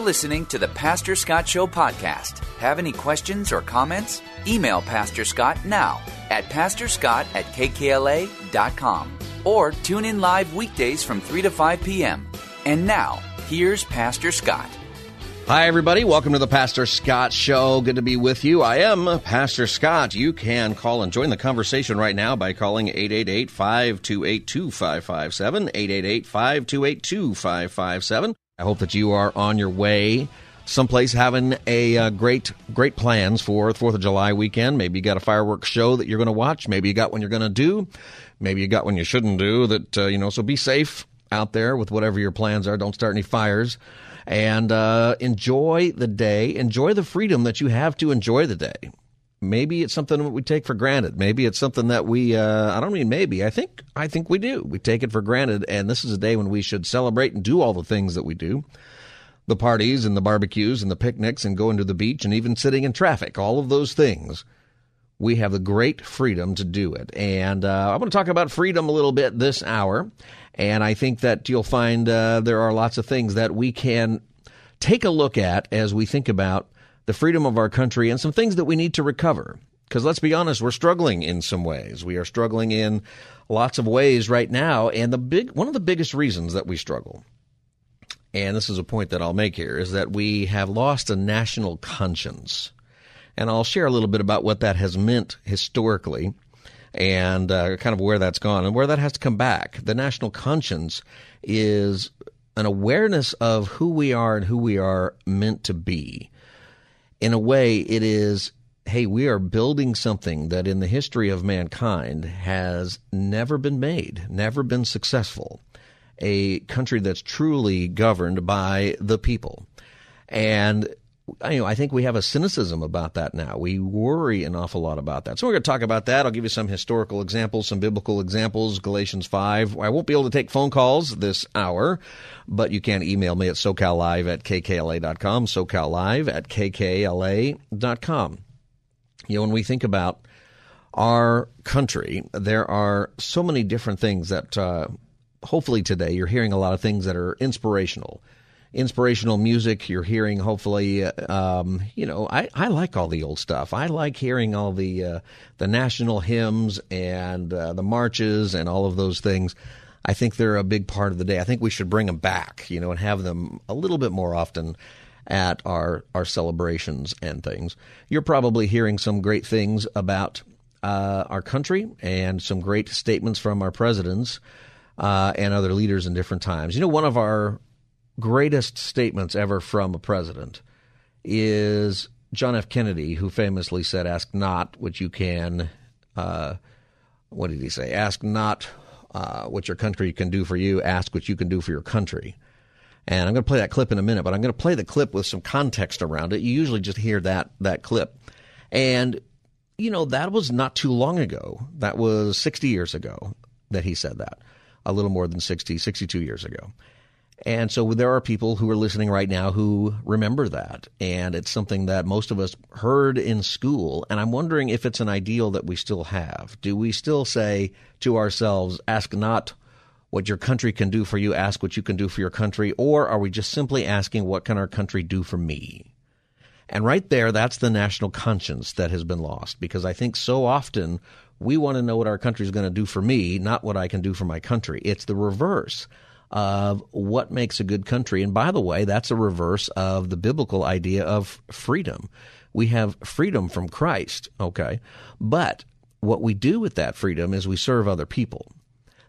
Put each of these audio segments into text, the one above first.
Listening to the Pastor Scott Show podcast. Have any questions or comments? Email Pastor Scott now at pastorscott at kkla.com or tune in live weekdays from 3 to 5 p.m. And now, here's Pastor Scott. Hi, everybody. Welcome to the Pastor Scott Show. Good to be with you. I am Pastor Scott. You can call and join the conversation right now by calling 888 528 2557. 888 528 2557. I hope that you are on your way someplace having a uh, great great plans for Fourth of July weekend. Maybe you got a fireworks show that you're going to watch. Maybe you got one you're going to do. Maybe you got one you shouldn't do. That uh, you know. So be safe out there with whatever your plans are. Don't start any fires. And uh, enjoy the day. Enjoy the freedom that you have to enjoy the day. Maybe it's something that we take for granted. Maybe it's something that we uh, I don't mean maybe. I think I think we do. We take it for granted and this is a day when we should celebrate and do all the things that we do. The parties and the barbecues and the picnics and going to the beach and even sitting in traffic. All of those things. We have the great freedom to do it. And uh, I want to talk about freedom a little bit this hour. And I think that you'll find uh, there are lots of things that we can take a look at as we think about the freedom of our country and some things that we need to recover. Because let's be honest, we're struggling in some ways. We are struggling in lots of ways right now. And the big, one of the biggest reasons that we struggle, and this is a point that I'll make here, is that we have lost a national conscience. And I'll share a little bit about what that has meant historically and uh, kind of where that's gone and where that has to come back. The national conscience is an awareness of who we are and who we are meant to be in a way, it is hey, we are building something that in the history of mankind has never been made, never been successful. A country that's truly governed by the people. And you know, I think we have a cynicism about that now. We worry an awful lot about that. So we're going to talk about that. I'll give you some historical examples, some biblical examples. Galatians 5. I won't be able to take phone calls this hour, but you can email me at socallive at kkla.com, socallive at kkla.com. You know, when we think about our country, there are so many different things that uh, hopefully today you're hearing a lot of things that are inspirational inspirational music you're hearing. Hopefully, um, you know, I, I like all the old stuff. I like hearing all the uh, the national hymns and uh, the marches and all of those things. I think they're a big part of the day. I think we should bring them back, you know, and have them a little bit more often at our our celebrations and things. You're probably hearing some great things about uh, our country and some great statements from our presidents uh, and other leaders in different times. You know, one of our greatest statements ever from a president is John F. Kennedy, who famously said, "Ask not what you can." Uh, what did he say? Ask not uh, what your country can do for you. Ask what you can do for your country. And I'm going to play that clip in a minute, but I'm going to play the clip with some context around it. You usually just hear that that clip, and you know that was not too long ago. That was 60 years ago that he said that. A little more than 60, 62 years ago. And so there are people who are listening right now who remember that. And it's something that most of us heard in school. And I'm wondering if it's an ideal that we still have. Do we still say to ourselves, ask not what your country can do for you, ask what you can do for your country? Or are we just simply asking, what can our country do for me? And right there, that's the national conscience that has been lost because I think so often we want to know what our country is going to do for me, not what I can do for my country. It's the reverse of what makes a good country. And by the way, that's a reverse of the biblical idea of freedom. We have freedom from Christ, okay? But what we do with that freedom is we serve other people.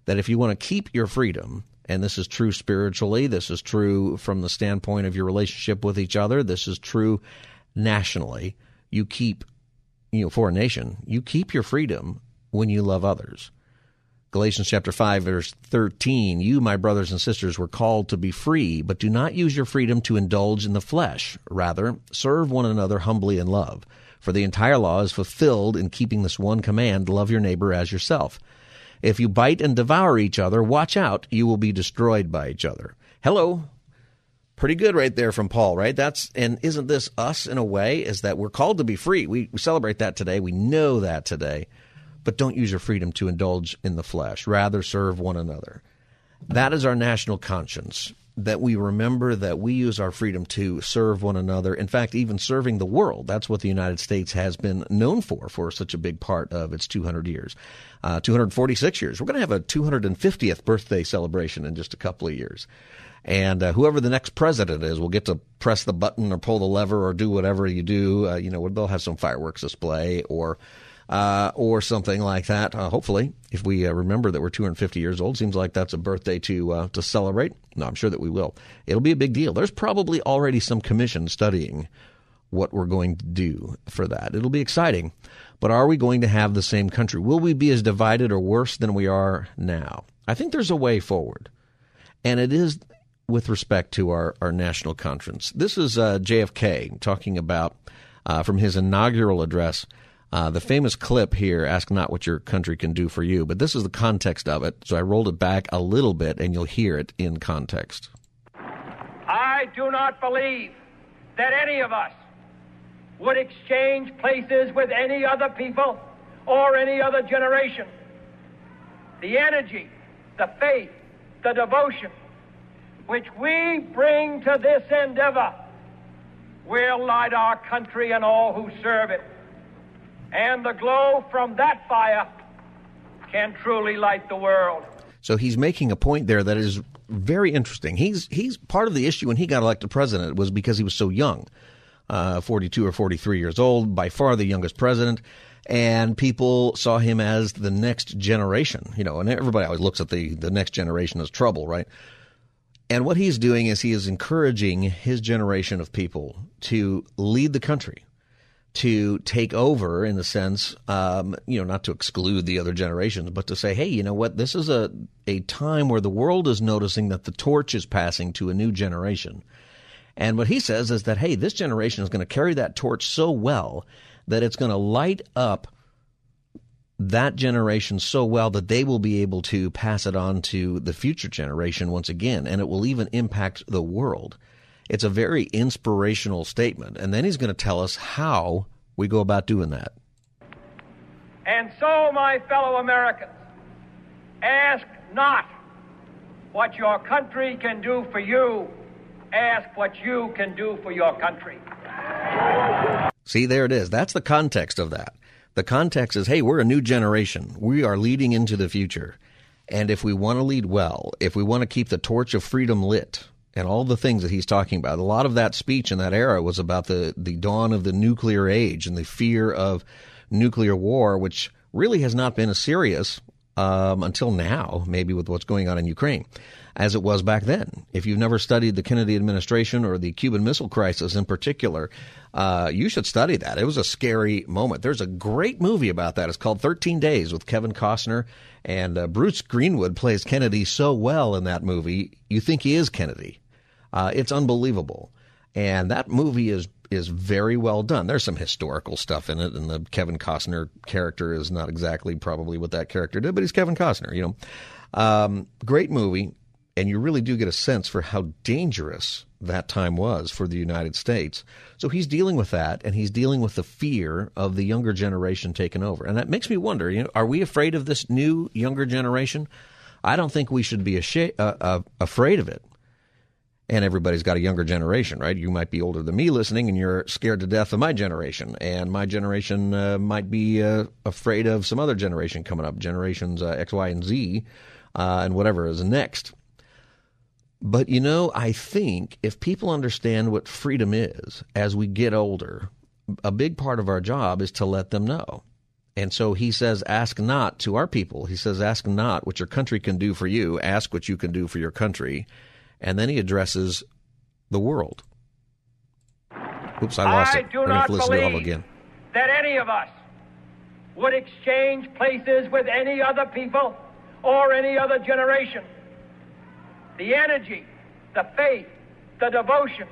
That if you want to keep your freedom, and this is true spiritually, this is true from the standpoint of your relationship with each other, this is true nationally, you keep, you know, for a nation, you keep your freedom when you love others. Galatians chapter 5 verse 13, you, my brothers and sisters, were called to be free, but do not use your freedom to indulge in the flesh. Rather, serve one another humbly in love. For the entire law is fulfilled in keeping this one command, love your neighbor as yourself. If you bite and devour each other, watch out, you will be destroyed by each other. Hello. Pretty good right there from Paul, right? That's, and isn't this us in a way? Is that we're called to be free. We, we celebrate that today. We know that today but don't use your freedom to indulge in the flesh. Rather, serve one another. That is our national conscience. That we remember that we use our freedom to serve one another. In fact, even serving the world. That's what the United States has been known for for such a big part of its 200 years, uh, 246 years. We're going to have a 250th birthday celebration in just a couple of years. And uh, whoever the next president is will get to press the button or pull the lever or do whatever you do. Uh, you know, they'll have some fireworks display or uh, or something like that. Uh, hopefully, if we uh, remember that we're 250 years old, seems like that's a birthday to uh, to celebrate. No, I'm sure that we will. It'll be a big deal. There's probably already some commission studying what we're going to do for that. It'll be exciting. But are we going to have the same country? Will we be as divided or worse than we are now? I think there's a way forward. And it is with respect to our, our national conference. This is uh, JFK talking about uh, from his inaugural address uh, the famous clip here, ask not what your country can do for you, but this is the context of it. So I rolled it back a little bit and you'll hear it in context. I do not believe that any of us would exchange places with any other people or any other generation. The energy, the faith, the devotion which we bring to this endeavor will light our country and all who serve it and the glow from that fire can truly light the world. So he's making a point there that is very interesting. He's he's part of the issue when he got elected president was because he was so young, uh, 42 or 43 years old, by far the youngest president, and people saw him as the next generation. You know, and everybody always looks at the the next generation as trouble, right? And what he's doing is he is encouraging his generation of people to lead the country, to take over in the sense, um, you know, not to exclude the other generations, but to say, hey, you know what, this is a, a time where the world is noticing that the torch is passing to a new generation. And what he says is that, hey, this generation is going to carry that torch so well that it's going to light up that generation so well that they will be able to pass it on to the future generation once again, and it will even impact the world. It's a very inspirational statement. And then he's going to tell us how we go about doing that. And so, my fellow Americans, ask not what your country can do for you, ask what you can do for your country. See, there it is. That's the context of that. The context is hey, we're a new generation. We are leading into the future. And if we want to lead well, if we want to keep the torch of freedom lit, and all the things that he's talking about. A lot of that speech in that era was about the, the dawn of the nuclear age and the fear of nuclear war, which really has not been as serious um, until now, maybe with what's going on in Ukraine, as it was back then. If you've never studied the Kennedy administration or the Cuban Missile Crisis in particular, uh, you should study that. It was a scary moment. There's a great movie about that. It's called 13 Days with Kevin Costner and uh, Bruce Greenwood plays Kennedy so well in that movie, you think he is Kennedy. Uh, it's unbelievable. And that movie is is very well done. There's some historical stuff in it, and the Kevin Costner character is not exactly probably what that character did, but he's Kevin Costner, you know. Um, great movie, and you really do get a sense for how dangerous that time was for the United States. So he's dealing with that, and he's dealing with the fear of the younger generation taking over, and that makes me wonder: you know, are we afraid of this new younger generation? I don't think we should be uh, uh, afraid of it and everybody's got a younger generation, right? You might be older than me listening, and you're scared to death of my generation, and my generation uh, might be uh, afraid of some other generation coming up, generations uh, X, Y, and Z, uh, and whatever is next. But you know, I think if people understand what freedom is as we get older, a big part of our job is to let them know. And so he says, ask not to our people. He says, ask not what your country can do for you. Ask what you can do for your country and then he addresses the world. Oops, I lost I it. do We're not listen believe to it again. that any of us would exchange places with any other people or any other generation. The energy, the faith, the devotion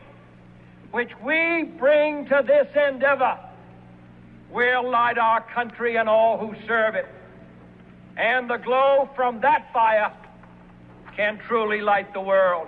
which we bring to this endeavor will light our country and all who serve it. And the glow from that fire can truly light the world.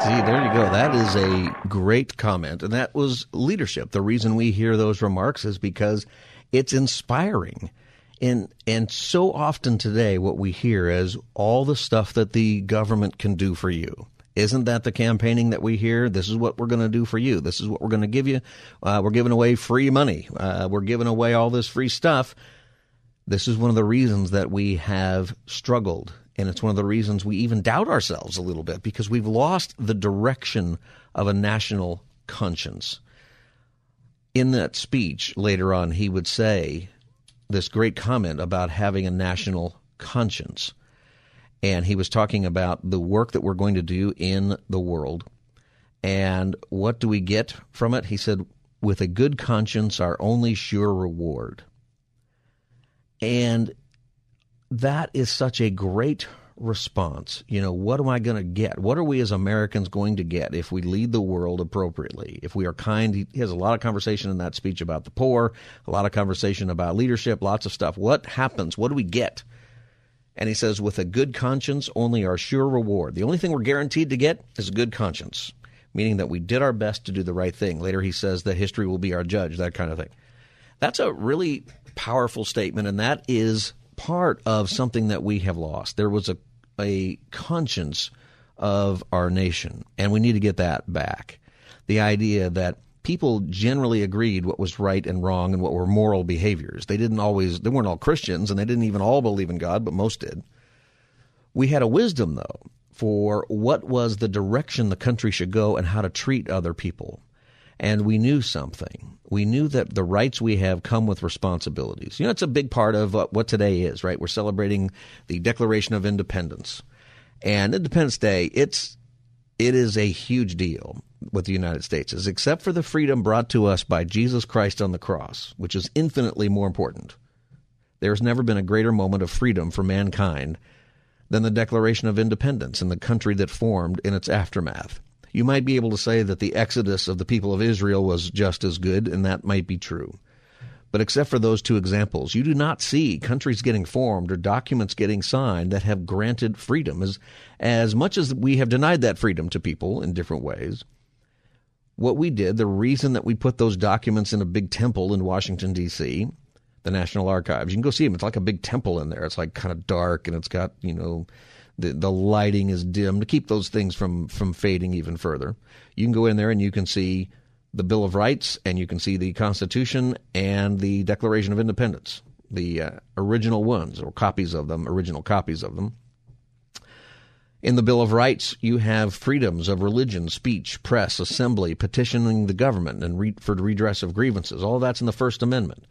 See, there you go. That is a great comment. And that was leadership. The reason we hear those remarks is because it's inspiring. And, and so often today, what we hear is all the stuff that the government can do for you. Isn't that the campaigning that we hear? This is what we're going to do for you. This is what we're going to give you. Uh, we're giving away free money. Uh, we're giving away all this free stuff. This is one of the reasons that we have struggled. And it's one of the reasons we even doubt ourselves a little bit because we've lost the direction of a national conscience. In that speech later on, he would say this great comment about having a national conscience and he was talking about the work that we're going to do in the world. And what do we get from it? He said, with a good conscience, our only sure reward. And that is such a great response. You know, what am I going to get? What are we as Americans going to get if we lead the world appropriately? If we are kind, he has a lot of conversation in that speech about the poor, a lot of conversation about leadership, lots of stuff. What happens? What do we get and he says, with a good conscience, only our sure reward. The only thing we're guaranteed to get is a good conscience, meaning that we did our best to do the right thing. Later, he says that history will be our judge, that kind of thing. That's a really powerful statement, and that is part of something that we have lost. There was a, a conscience of our nation, and we need to get that back. The idea that people generally agreed what was right and wrong and what were moral behaviors. They didn't always, they weren't all Christians and they didn't even all believe in God, but most did. We had a wisdom, though, for what was the direction the country should go and how to treat other people. And we knew something. We knew that the rights we have come with responsibilities. You know, it's a big part of what today is, right? We're celebrating the Declaration of Independence. And Independence Day, it's it is a huge deal with the United States is except for the freedom brought to us by Jesus Christ on the cross, which is infinitely more important. There has never been a greater moment of freedom for mankind than the Declaration of Independence and the country that formed in its aftermath. You might be able to say that the exodus of the people of Israel was just as good, and that might be true. But except for those two examples, you do not see countries getting formed or documents getting signed that have granted freedom. As, as much as we have denied that freedom to people in different ways, what we did, the reason that we put those documents in a big temple in Washington, D.C., the National Archives, you can go see them. It's like a big temple in there. It's like kind of dark and it's got, you know, the, the lighting is dim to keep those things from, from fading even further. You can go in there and you can see the Bill of Rights and you can see the Constitution and the Declaration of Independence, the uh, original ones or copies of them, original copies of them. In the Bill of Rights, you have freedoms of religion, speech, press, assembly, petitioning the government, and re- for redress of grievances. All that's in the First Amendment.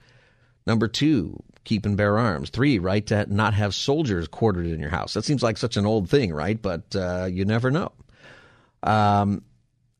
Number two, keep and bear arms. Three, right to not have soldiers quartered in your house. That seems like such an old thing, right? But uh, you never know. Um,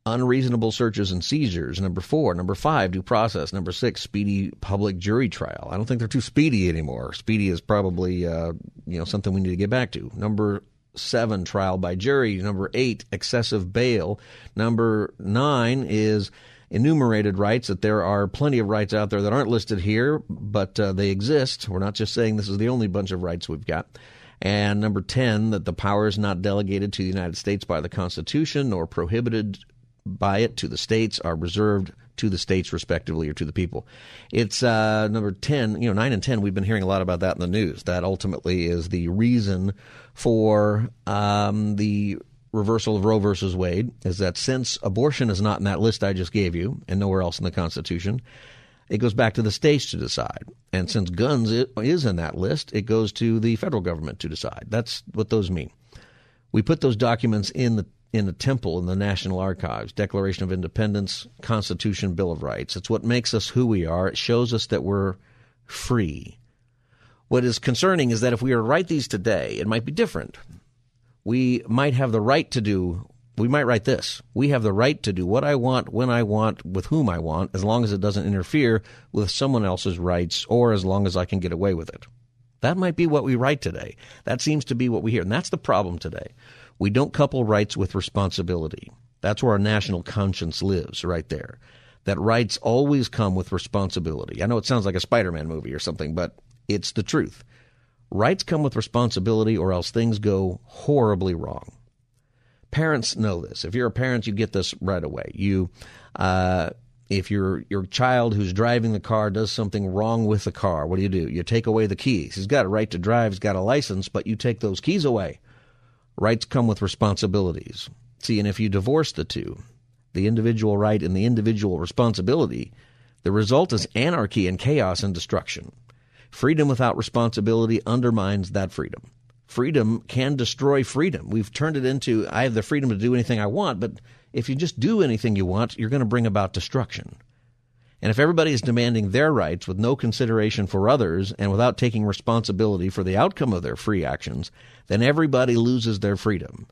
unreasonable searches and seizures. Number four. Number five, due process. Number six, speedy public jury trial. I don't think they're too speedy anymore. Speedy is probably uh, you know something we need to get back to. Number seven, trial by jury. Number eight, excessive bail. Number nine is enumerated rights, that there are plenty of rights out there that aren't listed here, but uh, they exist. We're not just saying this is the only bunch of rights we've got. And number 10, that the power is not delegated to the United States by the Constitution nor prohibited by it to the states are reserved to the states respectively or to the people. It's uh, number 10, you know, 9 and 10, we've been hearing a lot about that in the news. That ultimately is the reason for um, the reversal of Roe versus Wade, is that since abortion is not in that list I just gave you and nowhere else in the Constitution, it goes back to the states to decide. And since guns is in that list, it goes to the federal government to decide. That's what those mean. We put those documents in the in the temple in the National Archives, Declaration of Independence, Constitution, Bill of Rights. It's what makes us who we are. It shows us that we're free. What is concerning is that if we were to write these today, it might be different. We might have the right to do we might write this. We have the right to do what I want, when I want, with whom I want, as long as it doesn't interfere with someone else's rights or as long as I can get away with it. That might be what we write today. That seems to be what we hear. And that's the problem today. We don't couple rights with responsibility. That's where our national conscience lives, right there. That rights always come with responsibility. I know it sounds like a Spider Man movie or something, but it's the truth. Rights come with responsibility, or else things go horribly wrong. Parents know this. If you're a parent, you get this right away. You, uh, if your your child who's driving the car does something wrong with the car, what do you do? You take away the keys. He's got a right to drive, he's got a license, but you take those keys away. Rights come with responsibilities. See, and if you divorce the two, the individual right and the individual responsibility, the result is anarchy and chaos and destruction. Freedom without responsibility undermines that freedom. Freedom can destroy freedom. We've turned it into I have the freedom to do anything I want, but if you just do anything you want, you're going to bring about destruction. And if everybody is demanding their rights with no consideration for others and without taking responsibility for the outcome of their free actions, then everybody loses their freedom.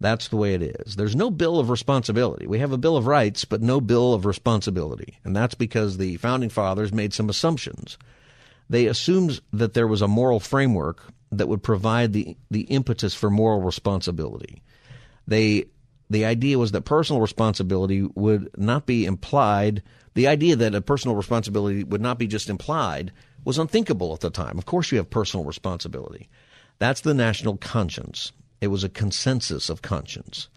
That's the way it is. There's no bill of responsibility. We have a bill of rights, but no bill of responsibility. And that's because the founding fathers made some assumptions. They assumed that there was a moral framework that would provide the, the impetus for moral responsibility. They the idea was that personal responsibility would not be implied. The idea that a personal responsibility would not be just implied was unthinkable at the time. Of course, you have personal responsibility. That's the national conscience. It was a consensus of conscience,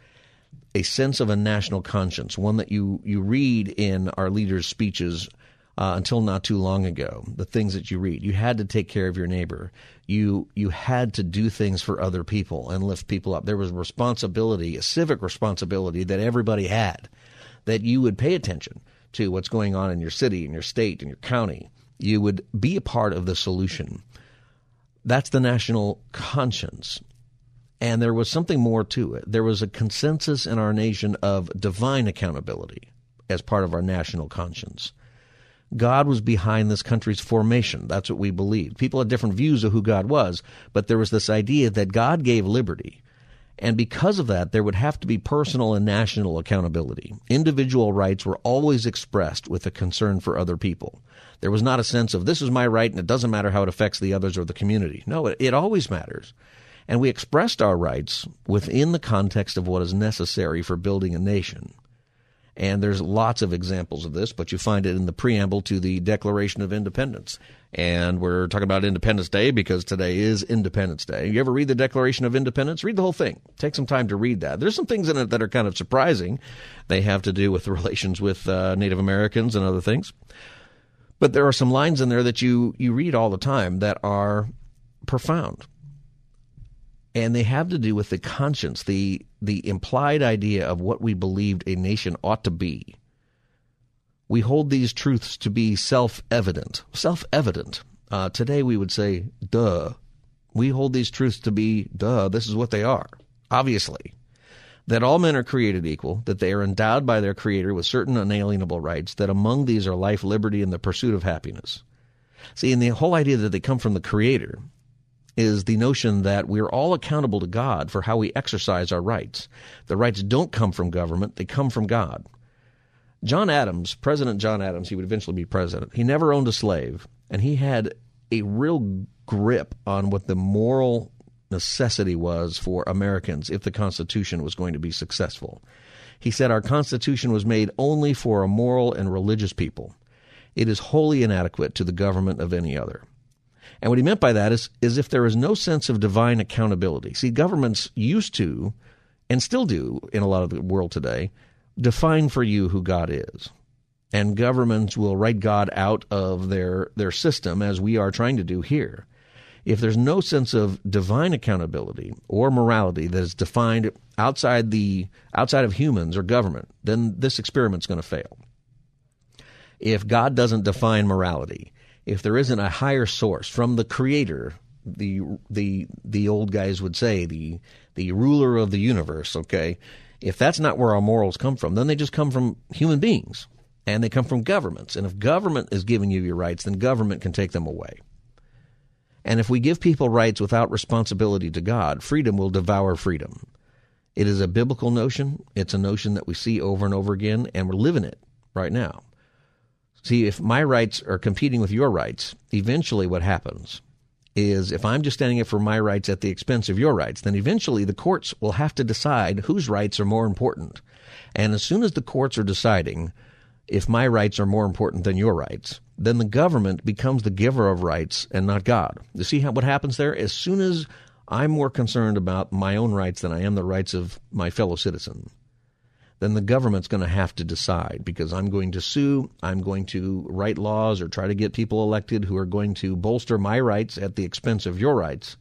a sense of a national conscience, one that you, you read in our leaders' speeches uh, until not too long ago. The things that you read, you had to take care of your neighbor. You you had to do things for other people and lift people up. There was responsibility, a civic responsibility that everybody had, that you would pay attention to what's going on in your city, in your state, in your county. You would be a part of the solution. That's the national conscience. And there was something more to it. There was a consensus in our nation of divine accountability as part of our national conscience. God was behind this country's formation. That's what we believed. People had different views of who God was, but there was this idea that God gave liberty. And because of that, there would have to be personal and national accountability. Individual rights were always expressed with a concern for other people. There was not a sense of this is my right and it doesn't matter how it affects the others or the community. No, it, it always matters. And we expressed our rights within the context of what is necessary for building a nation. And there's lots of examples of this, but you find it in the preamble to the Declaration of Independence. And we're talking about Independence Day because today is Independence Day. You ever read the Declaration of Independence? Read the whole thing. Take some time to read that. There's some things in it that are kind of surprising. They have to do with relations with uh, Native Americans and other things. But there are some lines in there that you, you read all the time that are profound and they have to do with the conscience, the the implied idea of what we believed a nation ought to be. We hold these truths to be self-evident. Self-evident. Uh, today we would say, "Duh." We hold these truths to be, "Duh." This is what they are. Obviously, that all men are created equal, that they are endowed by their Creator with certain unalienable rights, that among these are life, liberty, and the pursuit of happiness. See, and the whole idea that they come from the Creator is the notion that we're all accountable to God for how we exercise our rights. The rights don't come from government, they come from God. John Adams, President John Adams, he would eventually be president, he never owned a slave, and he had a real grip on what the moral necessity was for Americans if the Constitution was going to be successful. He said, Our Constitution was made only for a moral and religious people. It is wholly inadequate to the government of any other. And what he meant by that is, is if there is no sense of divine accountability. See, governments used to, and still do in a lot of the world today, define for you who God is. And governments will write God out of their, their system as we are trying to do here. If there's no sense of divine accountability or morality that is defined outside the outside of humans or government, then this experiment's going to fail. if God doesn't define morality, if there isn't a higher source from the creator, the the the old guys would say the the ruler of the universe, okay? If that's not where our morals come from, then they just come from human beings and they come from governments. And if government is giving you your rights, then government can take them away. And if we give people rights without responsibility to God, freedom will devour freedom. It is a biblical notion. It's a notion that we see over and over again, and we're living it right now. See, if my rights are competing with your rights, eventually what happens is if I'm just standing up for my rights at the expense of your rights, then eventually the courts will have to decide whose rights are more important. And as soon as the courts are deciding if my rights are more important than your rights, then the government becomes the giver of rights and not God. You see how, what happens there? As soon as I'm more concerned about my own rights than I am the rights of my fellow citizen, then the government's going to have to decide because I'm going to sue, I'm going to write laws or try to get people elected who are going to bolster my rights at the expense of your rights.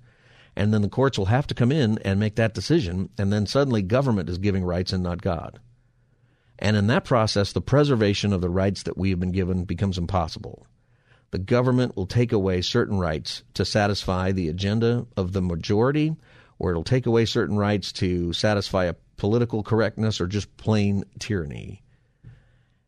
And then the courts will have to come in and make that decision, and then suddenly government is giving rights and not God. And in that process, the preservation of the rights that we have been given becomes impossible. The government will take away certain rights to satisfy the agenda of the majority, or it'll take away certain rights to satisfy a political correctness or just plain tyranny.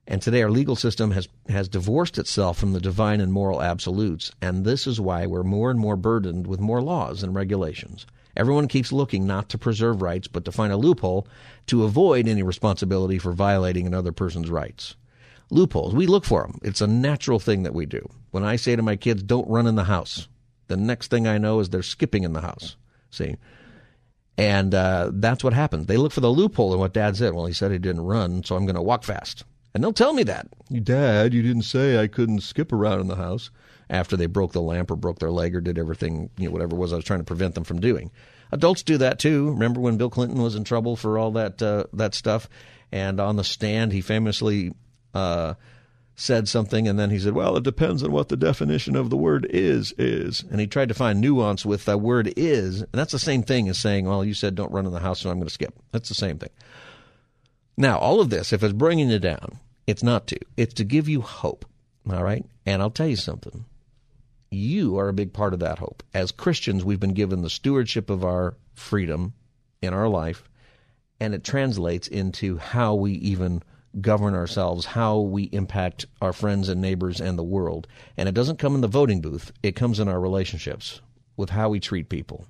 And today our legal system has, has divorced itself from the divine and moral absolutes, and this is why we're more and more burdened with more laws and regulations. Everyone keeps looking not to preserve rights, but to find a loophole to avoid any responsibility for violating another person's rights. Loopholes, we look for them. It's a natural thing that we do. When I say to my kids, don't run in the house, the next thing I know is they're skipping in the house. See? And uh, that's what happens. They look for the loophole in what dad said. Well, he said he didn't run, so I'm going to walk fast. And they'll tell me that. Dad, you didn't say I couldn't skip around in the house after they broke the lamp or broke their leg or did everything, you know, whatever it was I was trying to prevent them from doing. Adults do that too. Remember when Bill Clinton was in trouble for all that uh, that stuff? And on the stand, he famously uh, said something, and then he said, "Well, it depends on what the definition of the word is is." And he tried to find nuance with the word "is," and that's the same thing as saying, "Well, you said don't run in the house, so I'm going to skip." That's the same thing. Now, all of this, if it's bringing you down, it's not to. It's to give you hope. All right, and I'll tell you something you are a big part of that hope. As Christians, we've been given the stewardship of our freedom in our life, and it translates into how we even govern ourselves, how we impact our friends and neighbors and the world. And it doesn't come in the voting booth, it comes in our relationships with how we treat people.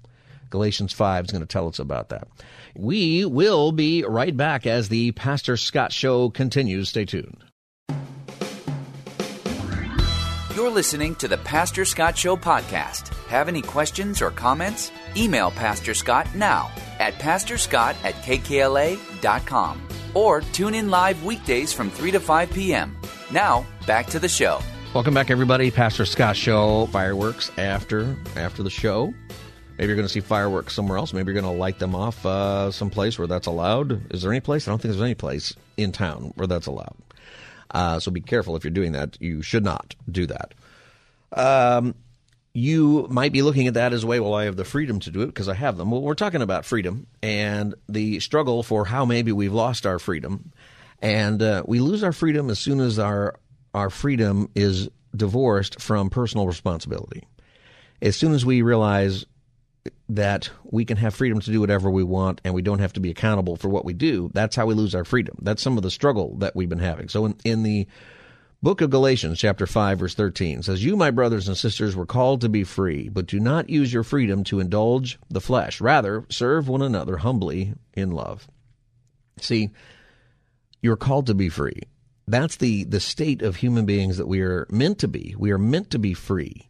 Galatians 5 is going to tell us about that. We will be right back as the Pastor Scott Show continues. Stay tuned. You're listening to the Pastor Scott Show podcast. Have any questions or comments? Email Pastor Scott now at pastorscott at kkla.com or tune in live weekdays from 3 to 5 p.m. Now, back to the show. Welcome back, everybody. Pastor Scott Show. Fireworks after after the show. Maybe you're going to see fireworks somewhere else. Maybe you're going to light them off uh, someplace where that's allowed. Is there any place? I don't think there's any place in town where that's allowed. Uh, so be careful if you're doing that. You should not do that. Um, you might be looking at that as a way, well, I have the freedom to do it because I have them. Well, we're talking about freedom and the struggle for how maybe we've lost our freedom. And uh, we lose our freedom as soon as our, our freedom is divorced from personal responsibility. As soon as we realize that we can have freedom to do whatever we want and we don't have to be accountable for what we do, that's how we lose our freedom. That's some of the struggle that we've been having. So in, in the book of Galatians, chapter 5, verse 13 says, You, my brothers and sisters, were called to be free, but do not use your freedom to indulge the flesh. Rather, serve one another humbly in love. See, you're called to be free. That's the, the state of human beings that we are meant to be. We are meant to be free.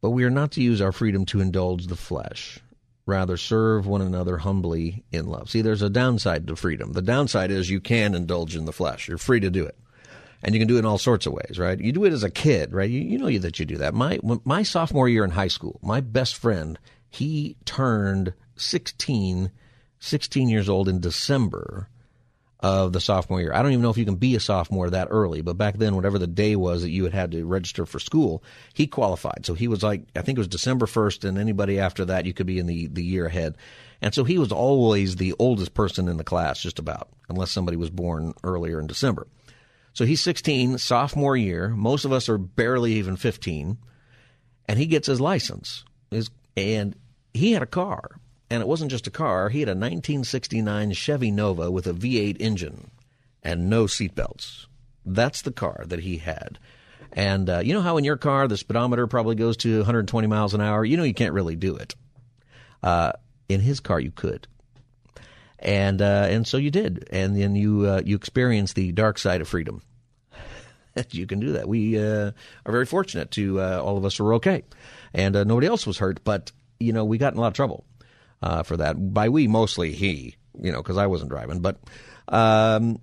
But we are not to use our freedom to indulge the flesh. Rather, serve one another humbly in love. See, there's a downside to freedom. The downside is you can indulge in the flesh. You're free to do it. And you can do it in all sorts of ways, right? You do it as a kid, right? You, you know that you do that. My, my sophomore year in high school, my best friend, he turned 16, 16 years old in December of the sophomore year. I don't even know if you can be a sophomore that early, but back then, whatever the day was that you had had to register for school, he qualified. So he was like, I think it was December 1st, and anybody after that, you could be in the, the year ahead. And so he was always the oldest person in the class, just about, unless somebody was born earlier in December. So he's 16, sophomore year. Most of us are barely even 15. And he gets his license. His, and he had a car. And it wasn't just a car, he had a 1969 Chevy Nova with a V8 engine and no seatbelts. That's the car that he had. And uh, you know how in your car the speedometer probably goes to 120 miles an hour? You know you can't really do it. Uh, in his car, you could. And uh, and so you did, and then you uh, you experienced the dark side of freedom. you can do that. We uh, are very fortunate to uh, all of us were okay, and nobody else was hurt. But you know we got in a lot of trouble for that. By we, mostly he, you know, because I wasn't driving. But um,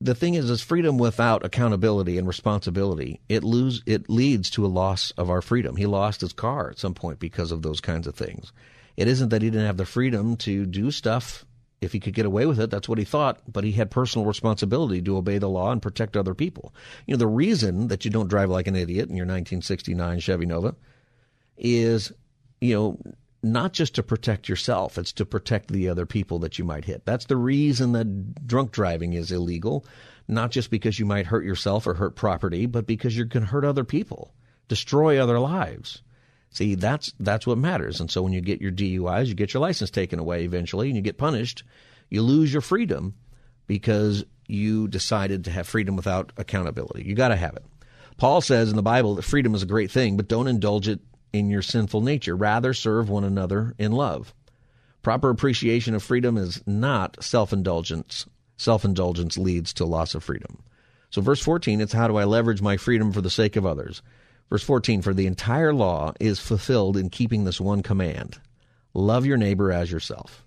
the thing is, is freedom without accountability and responsibility, it lose it leads to a loss of our freedom. He lost his car at some point because of those kinds of things. It isn't that he didn't have the freedom to do stuff if he could get away with it. That's what he thought, but he had personal responsibility to obey the law and protect other people. You know, the reason that you don't drive like an idiot in your 1969 Chevy Nova is, you know, not just to protect yourself, it's to protect the other people that you might hit. That's the reason that drunk driving is illegal, not just because you might hurt yourself or hurt property, but because you can hurt other people, destroy other lives. See, that's that's what matters. And so when you get your DUIs, you get your license taken away eventually and you get punished, you lose your freedom because you decided to have freedom without accountability. You got to have it. Paul says in the Bible that freedom is a great thing, but don't indulge it in your sinful nature. Rather, serve one another in love. Proper appreciation of freedom is not self indulgence. Self indulgence leads to loss of freedom. So, verse 14, it's how do I leverage my freedom for the sake of others? Verse 14, for the entire law is fulfilled in keeping this one command love your neighbor as yourself.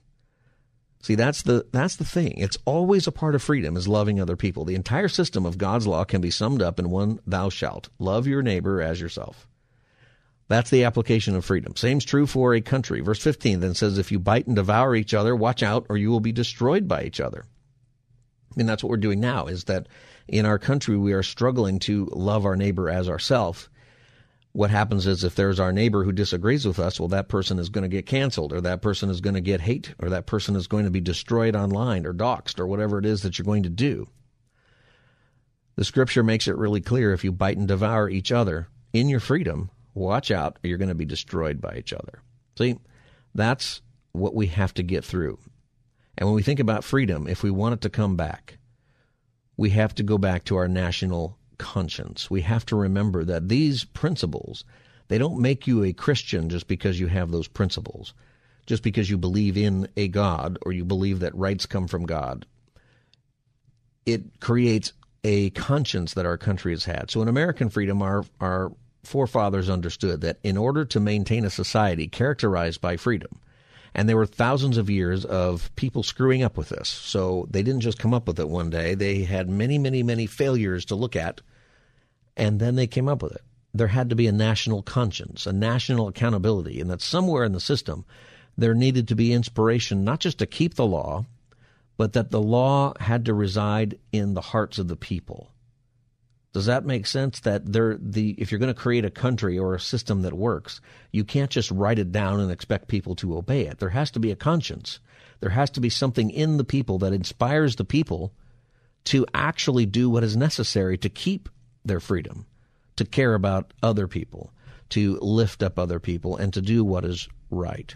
See, that's the, that's the thing. It's always a part of freedom is loving other people. The entire system of God's law can be summed up in one thou shalt love your neighbor as yourself. That's the application of freedom. Same's true for a country. Verse 15 then says, If you bite and devour each other, watch out, or you will be destroyed by each other. And that's what we're doing now, is that in our country we are struggling to love our neighbor as ourself. What happens is if there's our neighbor who disagrees with us, well, that person is going to get canceled, or that person is going to get hate, or that person is going to be destroyed online, or doxxed, or whatever it is that you're going to do. The scripture makes it really clear if you bite and devour each other in your freedom, Watch out, or you're going to be destroyed by each other. See, that's what we have to get through. And when we think about freedom, if we want it to come back, we have to go back to our national conscience. We have to remember that these principles, they don't make you a Christian just because you have those principles, just because you believe in a God or you believe that rights come from God. It creates a conscience that our country has had. So in American freedom, our, our forefathers understood that in order to maintain a society characterized by freedom, and there were thousands of years of people screwing up with this. So they didn't just come up with it one day. They had many, many, many failures to look at, and then they came up with it. There had to be a national conscience, a national accountability, and that somewhere in the system there needed to be inspiration not just to keep the law, but that the law had to reside in the hearts of the people. Does that make sense? That there, the if you're going to create a country or a system that works, you can't just write it down and expect people to obey it. There has to be a conscience. There has to be something in the people that inspires the people to actually do what is necessary to keep their freedom, to care about other people, to lift up other people, and to do what is right.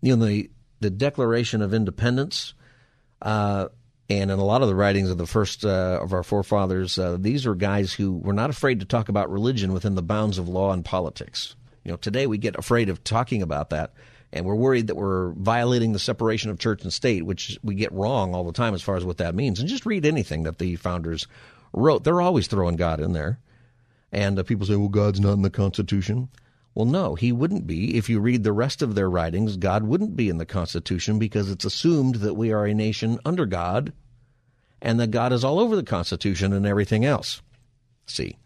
You know, the the Declaration of Independence. Uh, and in a lot of the writings of the first uh, of our forefathers, uh, these are guys who were not afraid to talk about religion within the bounds of law and politics. You know, today we get afraid of talking about that, and we're worried that we're violating the separation of church and state, which we get wrong all the time as far as what that means. And just read anything that the founders wrote; they're always throwing God in there. And uh, people say, "Well, God's not in the Constitution." Well, no, he wouldn't be. If you read the rest of their writings, God wouldn't be in the Constitution because it's assumed that we are a nation under God and that God is all over the Constitution and everything else. See.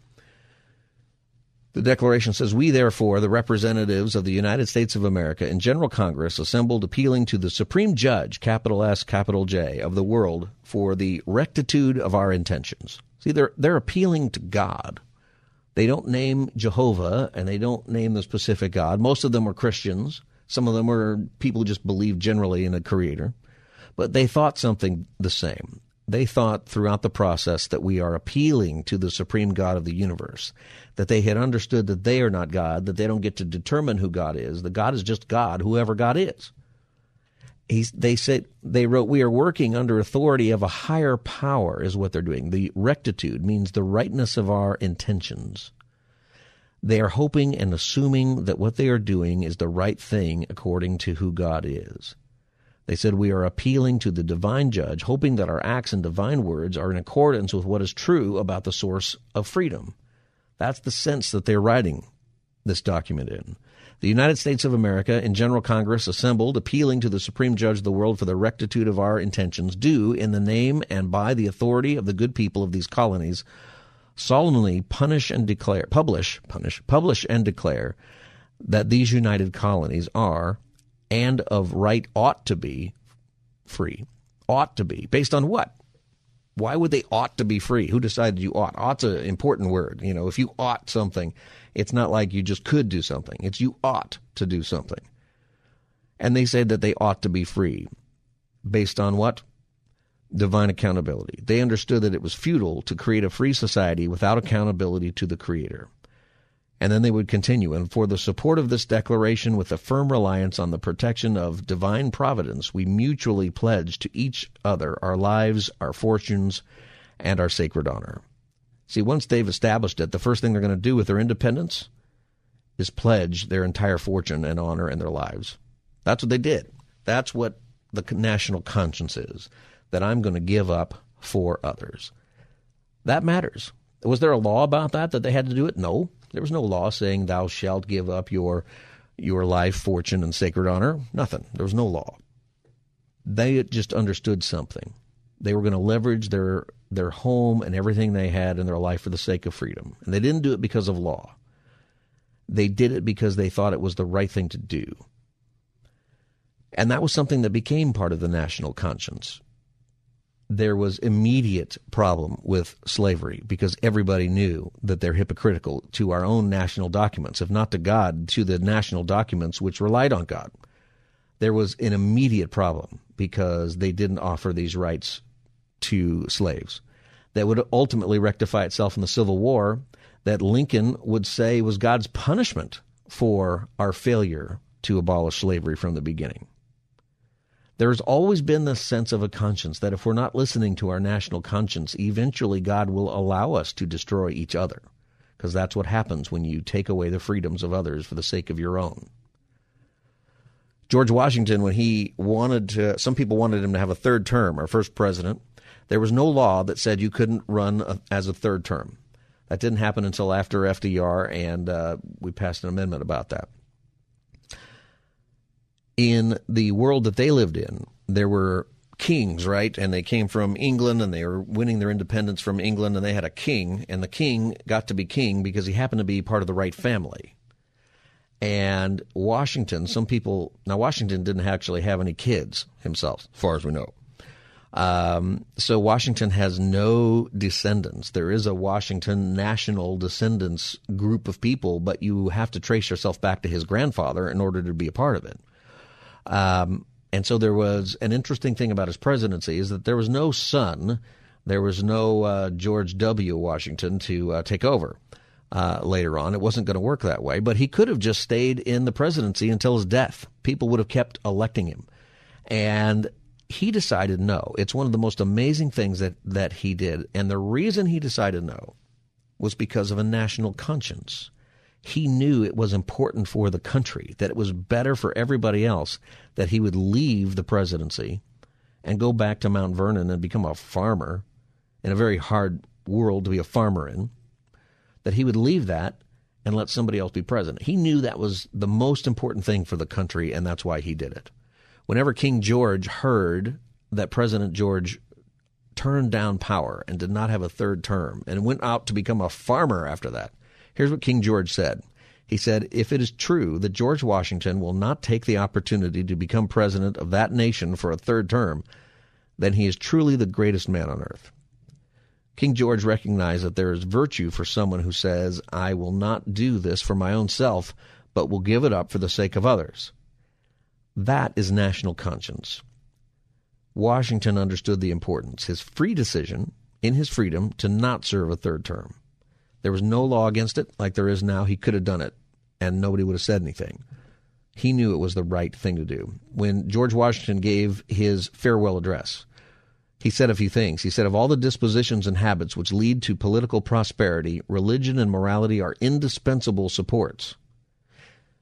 The Declaration says, We therefore, the representatives of the United States of America in General Congress, assembled appealing to the Supreme Judge, capital S, capital J, of the world for the rectitude of our intentions. See, they're, they're appealing to God they don't name Jehovah and they don't name the specific God. Most of them were Christians. Some of them were people who just believed generally in a creator. But they thought something the same. they thought throughout the process that we are appealing to the supreme God of the universe, that they had understood that they are not God, that they don't get to determine who God is, that God is just God, whoever God is. He's, they said they wrote, "We are working under authority of a higher power," is what they're doing. The rectitude means the rightness of our intentions. They are hoping and assuming that what they are doing is the right thing according to who God is. They said, We are appealing to the divine judge, hoping that our acts and divine words are in accordance with what is true about the source of freedom. That's the sense that they're writing this document in. The United States of America in General Congress assembled, appealing to the Supreme Judge of the world for the rectitude of our intentions, do, in the name and by the authority of the good people of these colonies, solemnly punish and declare, publish, punish, publish and declare that these united colonies are and of right ought to be free. Ought to be. Based on what? Why would they ought to be free? Who decided you ought? Ought's an important word. You know, if you ought something, it's not like you just could do something. It's you ought to do something. And they said that they ought to be free. Based on what? Divine accountability. They understood that it was futile to create a free society without accountability to the Creator. And then they would continue. And for the support of this declaration, with a firm reliance on the protection of divine providence, we mutually pledge to each other our lives, our fortunes, and our sacred honor. See, once they've established it, the first thing they're going to do with their independence is pledge their entire fortune and honor and their lives. That's what they did. That's what the national conscience is that I'm going to give up for others. That matters. Was there a law about that that they had to do it? No. There was no law saying thou shalt give up your your life, fortune, and sacred honor. Nothing. There was no law. They just understood something. They were going to leverage their their home and everything they had in their life for the sake of freedom. And they didn't do it because of law. They did it because they thought it was the right thing to do. And that was something that became part of the national conscience there was immediate problem with slavery because everybody knew that they're hypocritical to our own national documents, if not to God, to the national documents which relied on God. There was an immediate problem because they didn't offer these rights to slaves. That would ultimately rectify itself in the Civil War, that Lincoln would say was God's punishment for our failure to abolish slavery from the beginning. There's always been this sense of a conscience that if we're not listening to our national conscience, eventually God will allow us to destroy each other. Because that's what happens when you take away the freedoms of others for the sake of your own. George Washington, when he wanted to, some people wanted him to have a third term, our first president, there was no law that said you couldn't run as a third term. That didn't happen until after FDR, and uh, we passed an amendment about that in the world that they lived in, there were kings, right? And they came from England and they were winning their independence from England and they had a king and the king got to be king because he happened to be part of the right family. And Washington, some people, now Washington didn't actually have any kids himself, as far as we know. Um, so Washington has no descendants. There is a Washington national descendants group of people, but you have to trace yourself back to his grandfather in order to be a part of it. Um, and so there was an interesting thing about his presidency is that there was no son, there was no uh, George W. Washington to uh, take over. Uh, later on. It wasn't going to work that way, but he could have just stayed in the presidency until his death. People would have kept electing him. And he decided no. It's one of the most amazing things that, that he did. And the reason he decided no was because of a national conscience he knew it was important for the country, that it was better for everybody else that he would leave the presidency and go back to Mount Vernon and become a farmer in a very hard world to be a farmer in, that he would leave that and let somebody else be president. He knew that was the most important thing for the country, and that's why he did it. Whenever King George heard that President George turned down power and did not have a third term and went out to become a farmer after that, Here's what King George said. He said, If it is true that George Washington will not take the opportunity to become president of that nation for a third term, then he is truly the greatest man on earth. King George recognized that there is virtue for someone who says, I will not do this for my own self, but will give it up for the sake of others. That is national conscience. Washington understood the importance. His free decision in his freedom to not serve a third term. There was no law against it like there is now. He could have done it, and nobody would have said anything. He knew it was the right thing to do. When George Washington gave his farewell address, he said a few things. He said, Of all the dispositions and habits which lead to political prosperity, religion and morality are indispensable supports.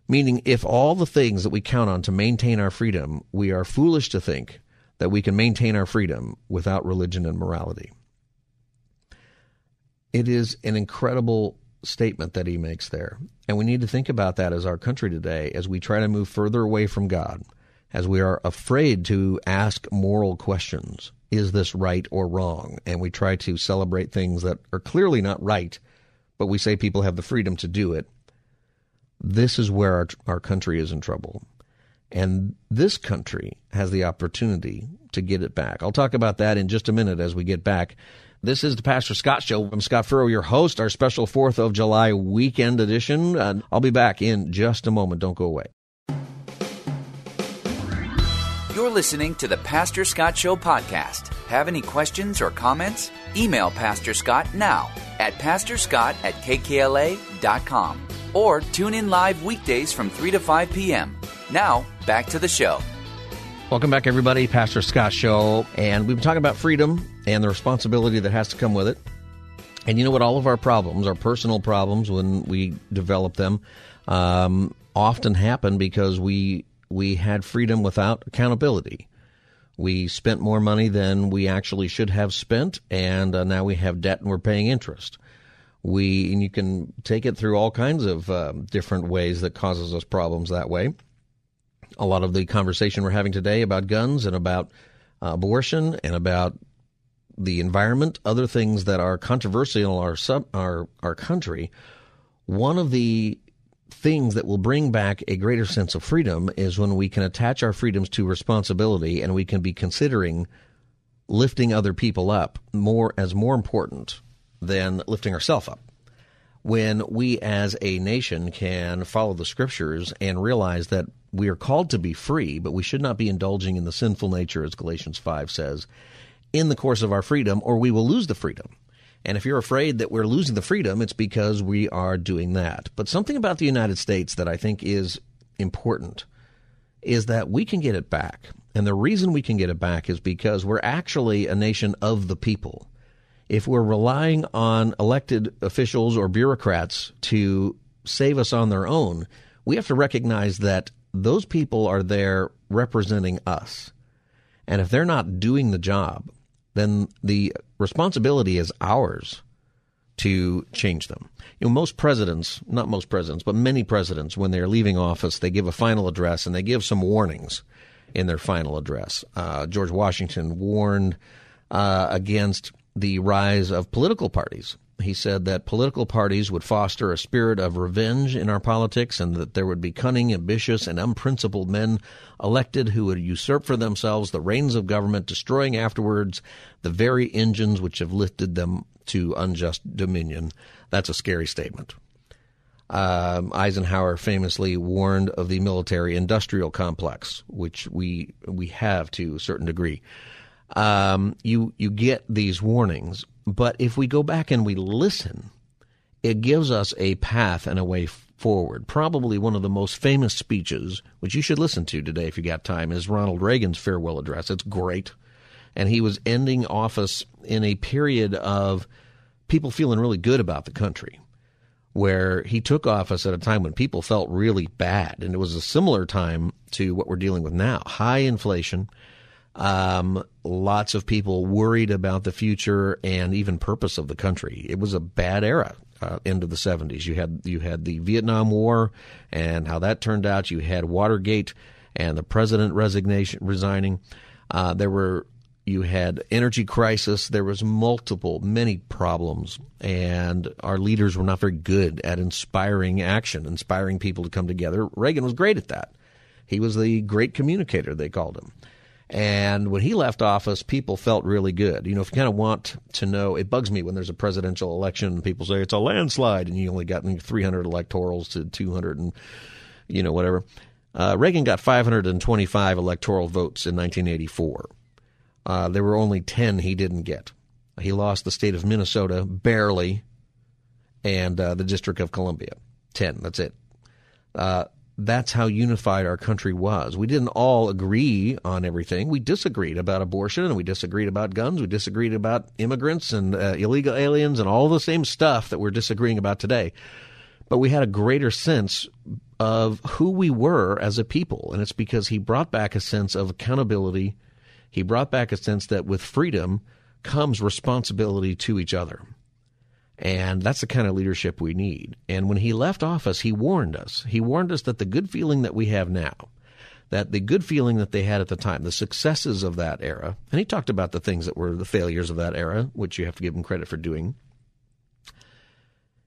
Meaning, if all the things that we count on to maintain our freedom, we are foolish to think that we can maintain our freedom without religion and morality. It is an incredible statement that he makes there. And we need to think about that as our country today as we try to move further away from God, as we are afraid to ask moral questions. Is this right or wrong? And we try to celebrate things that are clearly not right, but we say people have the freedom to do it. This is where our, our country is in trouble. And this country has the opportunity to get it back. I'll talk about that in just a minute as we get back. This is the Pastor Scott Show. I'm Scott Furrow, your host, our special 4th of July weekend edition. Uh, I'll be back in just a moment. Don't go away. You're listening to the Pastor Scott Show podcast. Have any questions or comments? Email Pastor Scott now at pastorscott at kkla.com or tune in live weekdays from 3 to 5 p.m. Now, back to the show. Welcome back, everybody. Pastor Scott Show. And we've been talking about freedom and the responsibility that has to come with it. And you know what? All of our problems, our personal problems, when we develop them, um, often happen because we we had freedom without accountability. We spent more money than we actually should have spent, and uh, now we have debt and we're paying interest. We and you can take it through all kinds of uh, different ways that causes us problems that way a lot of the conversation we're having today about guns and about uh, abortion and about the environment, other things that are controversial in our sub, our our country. One of the things that will bring back a greater sense of freedom is when we can attach our freedoms to responsibility and we can be considering lifting other people up more as more important than lifting ourselves up. When we as a nation can follow the scriptures and realize that we are called to be free, but we should not be indulging in the sinful nature, as Galatians 5 says, in the course of our freedom, or we will lose the freedom. And if you're afraid that we're losing the freedom, it's because we are doing that. But something about the United States that I think is important is that we can get it back. And the reason we can get it back is because we're actually a nation of the people. If we're relying on elected officials or bureaucrats to save us on their own, we have to recognize that those people are there representing us. And if they're not doing the job, then the responsibility is ours to change them. You know, most presidents, not most presidents, but many presidents, when they're leaving office, they give a final address and they give some warnings in their final address. Uh, George Washington warned uh, against the rise of political parties he said that political parties would foster a spirit of revenge in our politics and that there would be cunning, ambitious, and unprincipled men elected who would usurp for themselves the reins of government, destroying afterwards the very engines which have lifted them to unjust dominion. That's a scary statement. Um, Eisenhower famously warned of the military industrial complex, which we we have to a certain degree. Um, you you get these warnings, but if we go back and we listen, it gives us a path and a way forward. Probably one of the most famous speeches, which you should listen to today if you got time, is Ronald Reagan's farewell address. It's great. And he was ending office in a period of people feeling really good about the country, where he took office at a time when people felt really bad. And it was a similar time to what we're dealing with now high inflation um, lots of people worried about the future and even purpose of the country. It was a bad era. Uh, end of the 70s. You had you had the Vietnam War and how that turned out. You had Watergate and the president resignation resigning. Uh, there were you had energy crisis. There was multiple, many problems, and our leaders were not very good at inspiring action, inspiring people to come together. Reagan was great at that. He was the great communicator, they called him. And when he left office, people felt really good. You know, if you kind of want to know, it bugs me when there's a presidential election and people say it's a landslide and you only got 300 electorals to 200 and, you know, whatever. Uh, Reagan got 525 electoral votes in 1984. Uh, there were only 10 he didn't get. He lost the state of Minnesota barely and uh, the District of Columbia. 10, that's it. That's how unified our country was. We didn't all agree on everything. We disagreed about abortion and we disagreed about guns. We disagreed about immigrants and uh, illegal aliens and all the same stuff that we're disagreeing about today. But we had a greater sense of who we were as a people. And it's because he brought back a sense of accountability. He brought back a sense that with freedom comes responsibility to each other. And that's the kind of leadership we need. And when he left office, he warned us. He warned us that the good feeling that we have now, that the good feeling that they had at the time, the successes of that era, and he talked about the things that were the failures of that era, which you have to give him credit for doing.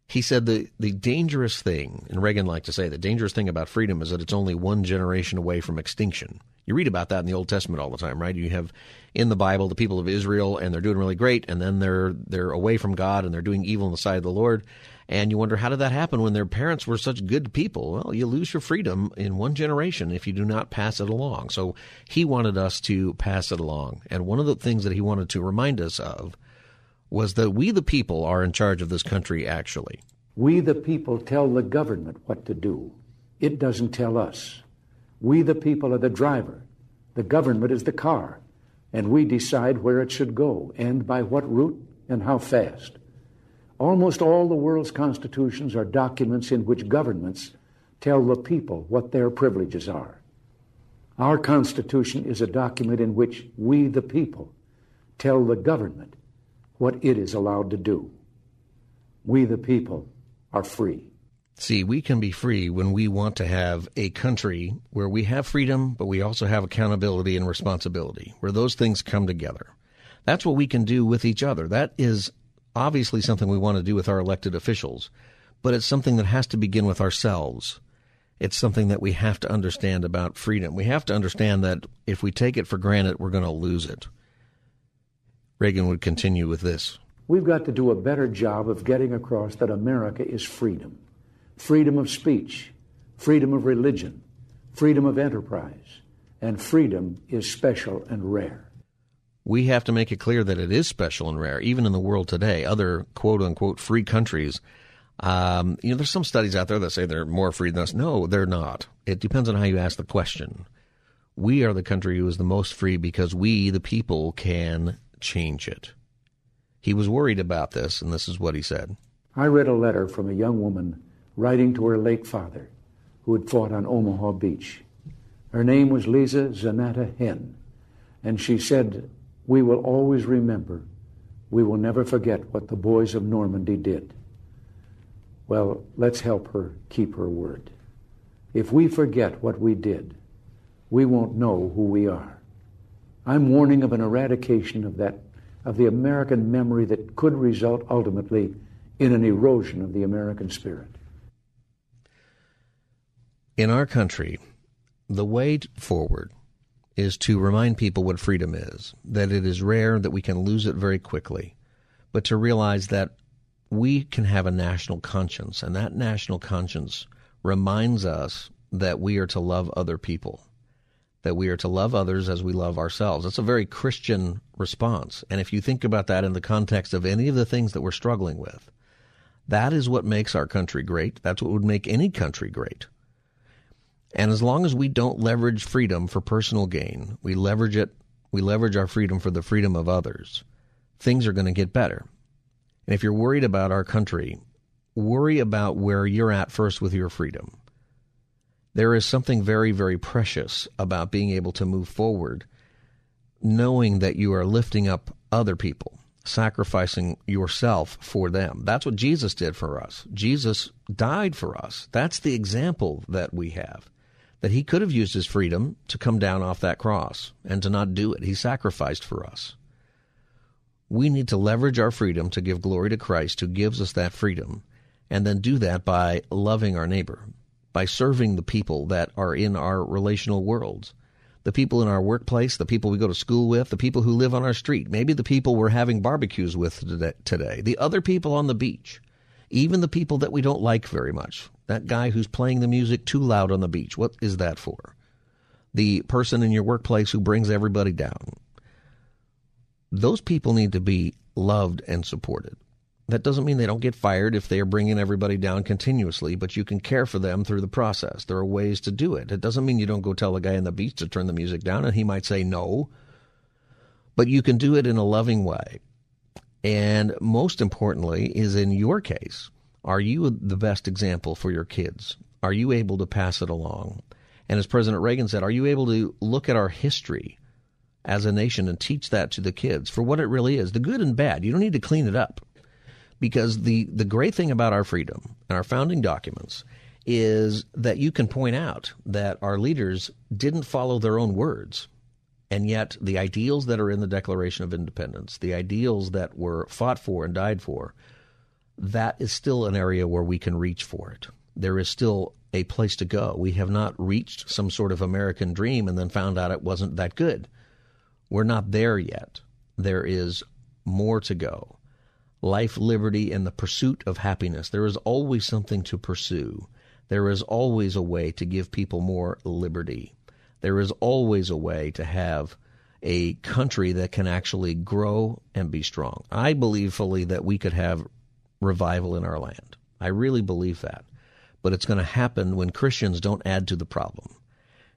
He said the, the dangerous thing, and Reagan liked to say the dangerous thing about freedom is that it's only one generation away from extinction. You read about that in the Old Testament all the time, right? You have in the Bible the people of Israel and they're doing really great and then they're they're away from God and they're doing evil in the sight of the Lord. And you wonder how did that happen when their parents were such good people? Well, you lose your freedom in one generation if you do not pass it along. So he wanted us to pass it along. And one of the things that he wanted to remind us of was that we, the people, are in charge of this country, actually. We, the people, tell the government what to do. It doesn't tell us. We, the people, are the driver. The government is the car. And we decide where it should go and by what route and how fast. Almost all the world's constitutions are documents in which governments tell the people what their privileges are. Our Constitution is a document in which we, the people, tell the government what it is allowed to do. We, the people, are free. See, we can be free when we want to have a country where we have freedom, but we also have accountability and responsibility, where those things come together. That's what we can do with each other. That is obviously something we want to do with our elected officials, but it's something that has to begin with ourselves. It's something that we have to understand about freedom. We have to understand that if we take it for granted, we're going to lose it. Reagan would continue with this. We've got to do a better job of getting across that America is freedom freedom of speech, freedom of religion, freedom of enterprise, and freedom is special and rare. We have to make it clear that it is special and rare, even in the world today. Other quote unquote free countries, um, you know, there's some studies out there that say they're more free than us. No, they're not. It depends on how you ask the question. We are the country who is the most free because we, the people, can change it. He was worried about this, and this is what he said. I read a letter from a young woman writing to her late father, who had fought on Omaha Beach. Her name was Lisa Zanatta Henn, and she said, We will always remember, we will never forget what the boys of Normandy did. Well, let's help her keep her word. If we forget what we did, we won't know who we are. I'm warning of an eradication of that of the American memory that could result ultimately in an erosion of the American spirit. In our country, the way forward is to remind people what freedom is, that it is rare, that we can lose it very quickly, but to realize that we can have a national conscience, and that national conscience reminds us that we are to love other people, that we are to love others as we love ourselves. That's a very Christian response. And if you think about that in the context of any of the things that we're struggling with, that is what makes our country great. That's what would make any country great. And as long as we don't leverage freedom for personal gain, we leverage it, we leverage our freedom for the freedom of others, things are going to get better. And if you're worried about our country, worry about where you're at first with your freedom. There is something very, very precious about being able to move forward, knowing that you are lifting up other people, sacrificing yourself for them. That's what Jesus did for us. Jesus died for us. That's the example that we have that he could have used his freedom to come down off that cross and to not do it. He sacrificed for us. We need to leverage our freedom to give glory to Christ who gives us that freedom and then do that by loving our neighbor, by serving the people that are in our relational worlds. The people in our workplace, the people we go to school with, the people who live on our street, maybe the people we're having barbecues with today, the other people on the beach, even the people that we don't like very much. That guy who's playing the music too loud on the beach, what is that for? The person in your workplace who brings everybody down. those people need to be loved and supported. That doesn't mean they don't get fired if they are bringing everybody down continuously, but you can care for them through the process. There are ways to do it. It doesn't mean you don't go tell the guy on the beach to turn the music down and he might say no, but you can do it in a loving way. And most importantly, is in your case, are you the best example for your kids? Are you able to pass it along? And as President Reagan said, are you able to look at our history as a nation and teach that to the kids for what it really is, the good and bad? You don't need to clean it up because the, the great thing about our freedom and our founding documents is that you can point out that our leaders didn't follow their own words. And yet, the ideals that are in the Declaration of Independence, the ideals that were fought for and died for, that is still an area where we can reach for it. There is still a place to go. We have not reached some sort of American dream and then found out it wasn't that good. We're not there yet. There is more to go life, liberty, and the pursuit of happiness. There is always something to pursue. There is always a way to give people more liberty. There is always a way to have a country that can actually grow and be strong. I believe fully that we could have revival in our land. I really believe that. But it's going to happen when Christians don't add to the problem.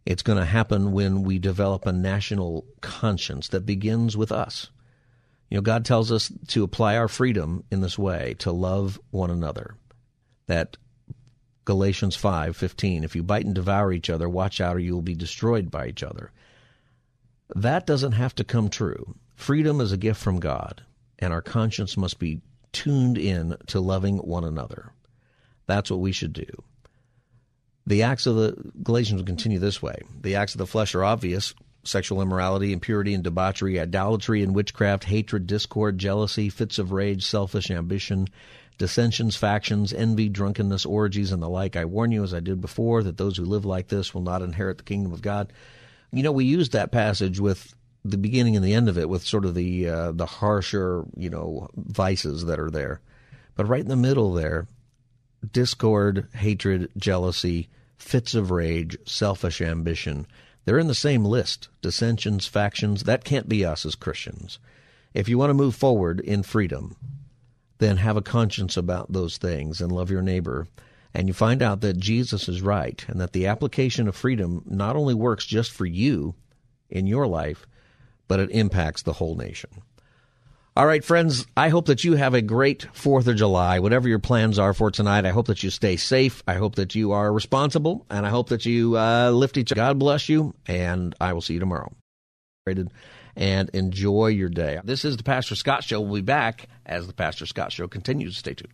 It's going to happen when we develop a national conscience that begins with us. You know, God tells us to apply our freedom in this way, to love one another. That Galatians 5:15, if you bite and devour each other, watch out or you will be destroyed by each other. That doesn't have to come true. Freedom is a gift from God, and our conscience must be tuned in to loving one another. That's what we should do. The acts of the Galatians will continue this way. The acts of the flesh are obvious sexual immorality, impurity and debauchery, idolatry and witchcraft, hatred, discord, jealousy, fits of rage, selfish ambition, dissensions, factions, envy, drunkenness, orgies, and the like. I warn you, as I did before, that those who live like this will not inherit the kingdom of God. You know, we used that passage with the beginning and the end of it with sort of the uh, the harsher, you know, vices that are there. But right in the middle there, discord, hatred, jealousy, fits of rage, selfish ambition, they're in the same list dissensions, factions. That can't be us as Christians. If you want to move forward in freedom, then have a conscience about those things and love your neighbor. And you find out that Jesus is right and that the application of freedom not only works just for you in your life, but it impacts the whole nation. All right, friends, I hope that you have a great 4th of July. Whatever your plans are for tonight, I hope that you stay safe. I hope that you are responsible, and I hope that you uh, lift each other. God bless you, and I will see you tomorrow. And enjoy your day. This is the Pastor Scott Show. We'll be back as the Pastor Scott Show continues. Stay tuned.